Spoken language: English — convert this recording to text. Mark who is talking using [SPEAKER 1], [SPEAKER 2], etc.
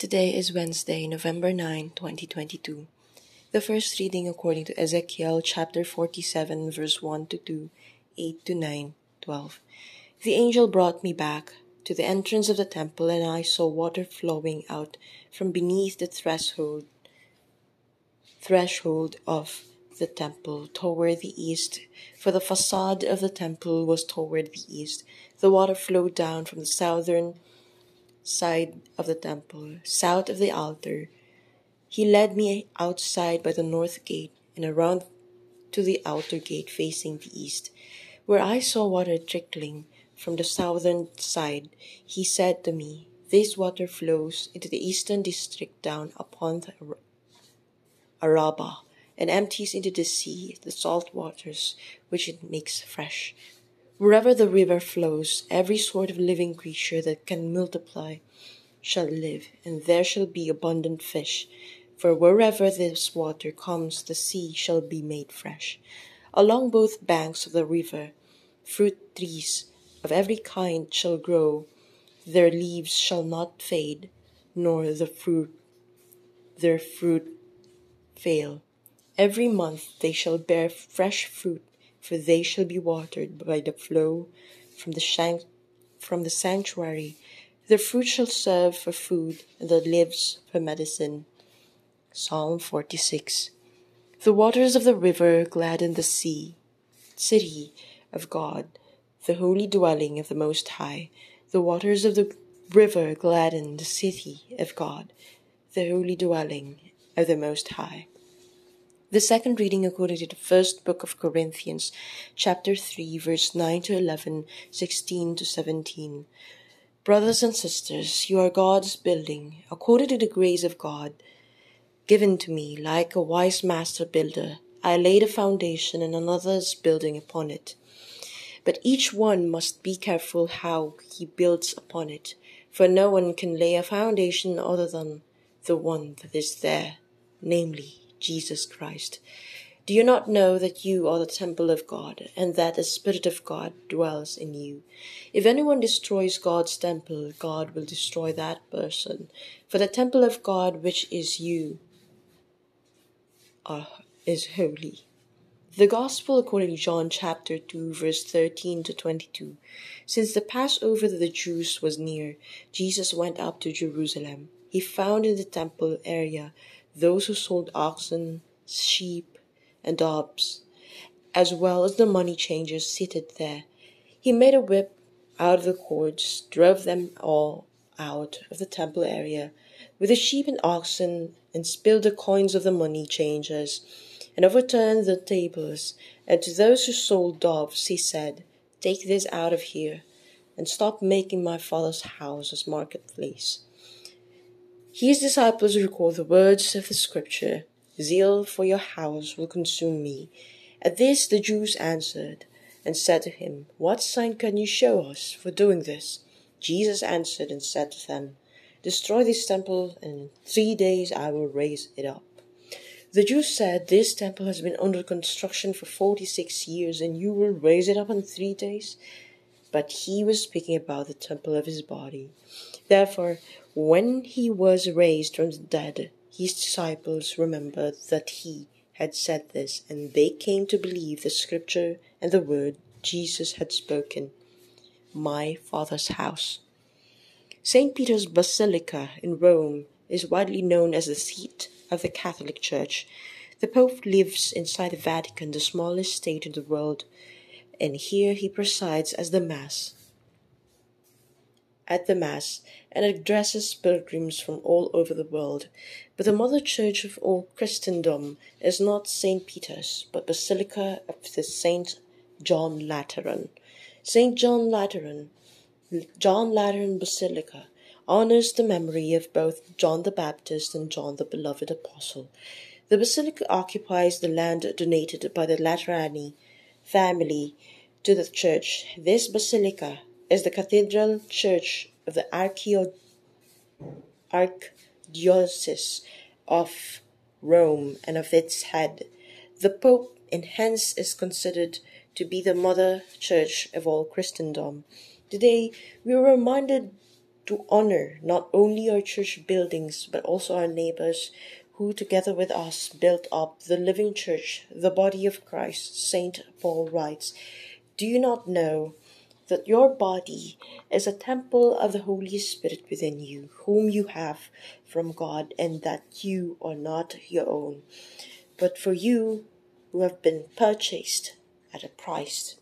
[SPEAKER 1] Today is Wednesday, November 9, 2022. The first reading according to Ezekiel chapter 47, verse 1 to 2, 8 to 9, 12. The angel brought me back to the entrance of the temple, and I saw water flowing out from beneath the threshold threshold of the temple toward the east, for the facade of the temple was toward the east. The water flowed down from the southern side of the temple, south of the altar. He led me outside by the north gate and around to the outer gate facing the east, where I saw water trickling from the southern side. He said to me, This water flows into the eastern district down upon the Arabah and empties into the sea the salt waters which it makes fresh. Wherever the river flows, every sort of living creature that can multiply shall live, and there shall be abundant fish. For wherever this water comes, the sea shall be made fresh. Along both banks of the river, fruit trees of every kind shall grow. Their leaves shall not fade, nor the fruit their fruit fail. Every month they shall bear fresh fruit for they shall be watered by the flow from the, shank, from the sanctuary. Their fruit shall serve for food, and their leaves for medicine. Psalm 46 The waters of the river gladden the sea, city of God, the holy dwelling of the Most High. The waters of the river gladden the city of God, the holy dwelling of the Most High. The second reading according to the first book of Corinthians, chapter 3, verse 9 to 11, 16 to 17. Brothers and sisters, you are God's building, according to the grace of God given to me, like a wise master builder. I laid a foundation and another is building upon it. But each one must be careful how he builds upon it, for no one can lay a foundation other than the one that is there, namely Jesus Christ. Do you not know that you are the temple of God, and that the Spirit of God dwells in you? If anyone destroys God's temple, God will destroy that person. For the temple of God, which is you, are, is holy. The Gospel according to John chapter 2, verse 13 to 22. Since the Passover of the Jews was near, Jesus went up to Jerusalem. He found in the temple area those who sold oxen, sheep, and doves, as well as the money changers seated there. He made a whip out of the cords, drove them all out of the temple area with the sheep and oxen, and spilled the coins of the money changers, and overturned the tables. And to those who sold doves, he said, Take this out of here, and stop making my father's house a marketplace. His disciples recall the words of the scripture Zeal for your house will consume me. At this the Jews answered and said to him, What sign can you show us for doing this? Jesus answered and said to them, Destroy this temple, and in three days I will raise it up. The Jews said, This temple has been under construction for forty six years, and you will raise it up in three days? But he was speaking about the temple of his body. Therefore, when he was raised from the dead, his disciples remembered that he had said this, and they came to believe the scripture and the word Jesus had spoken. My Father's house. St. Peter's Basilica in Rome is widely known as the seat of the Catholic Church. The Pope lives inside the Vatican, the smallest state in the world, and here he presides as the Mass at the Mass and addresses pilgrims from all over the world. But the mother church of all Christendom is not St. Peter's, but Basilica of the Saint John Lateran. St. John Lateran, John Lateran Basilica, honors the memory of both John the Baptist and John the Beloved Apostle. The basilica occupies the land donated by the Laterani family to the church. This basilica is the cathedral church of the Archdiocese of Rome and of its head. The Pope, and hence is considered to be the mother church of all Christendom. Today, we are reminded to honor not only our church buildings but also our neighbors who together with us built up the living church, the body of Christ, St. Paul writes, Do you not know that your body is a temple of the Holy Spirit within you, whom you have from God, and that you are not your own, but for you who have been purchased at a price?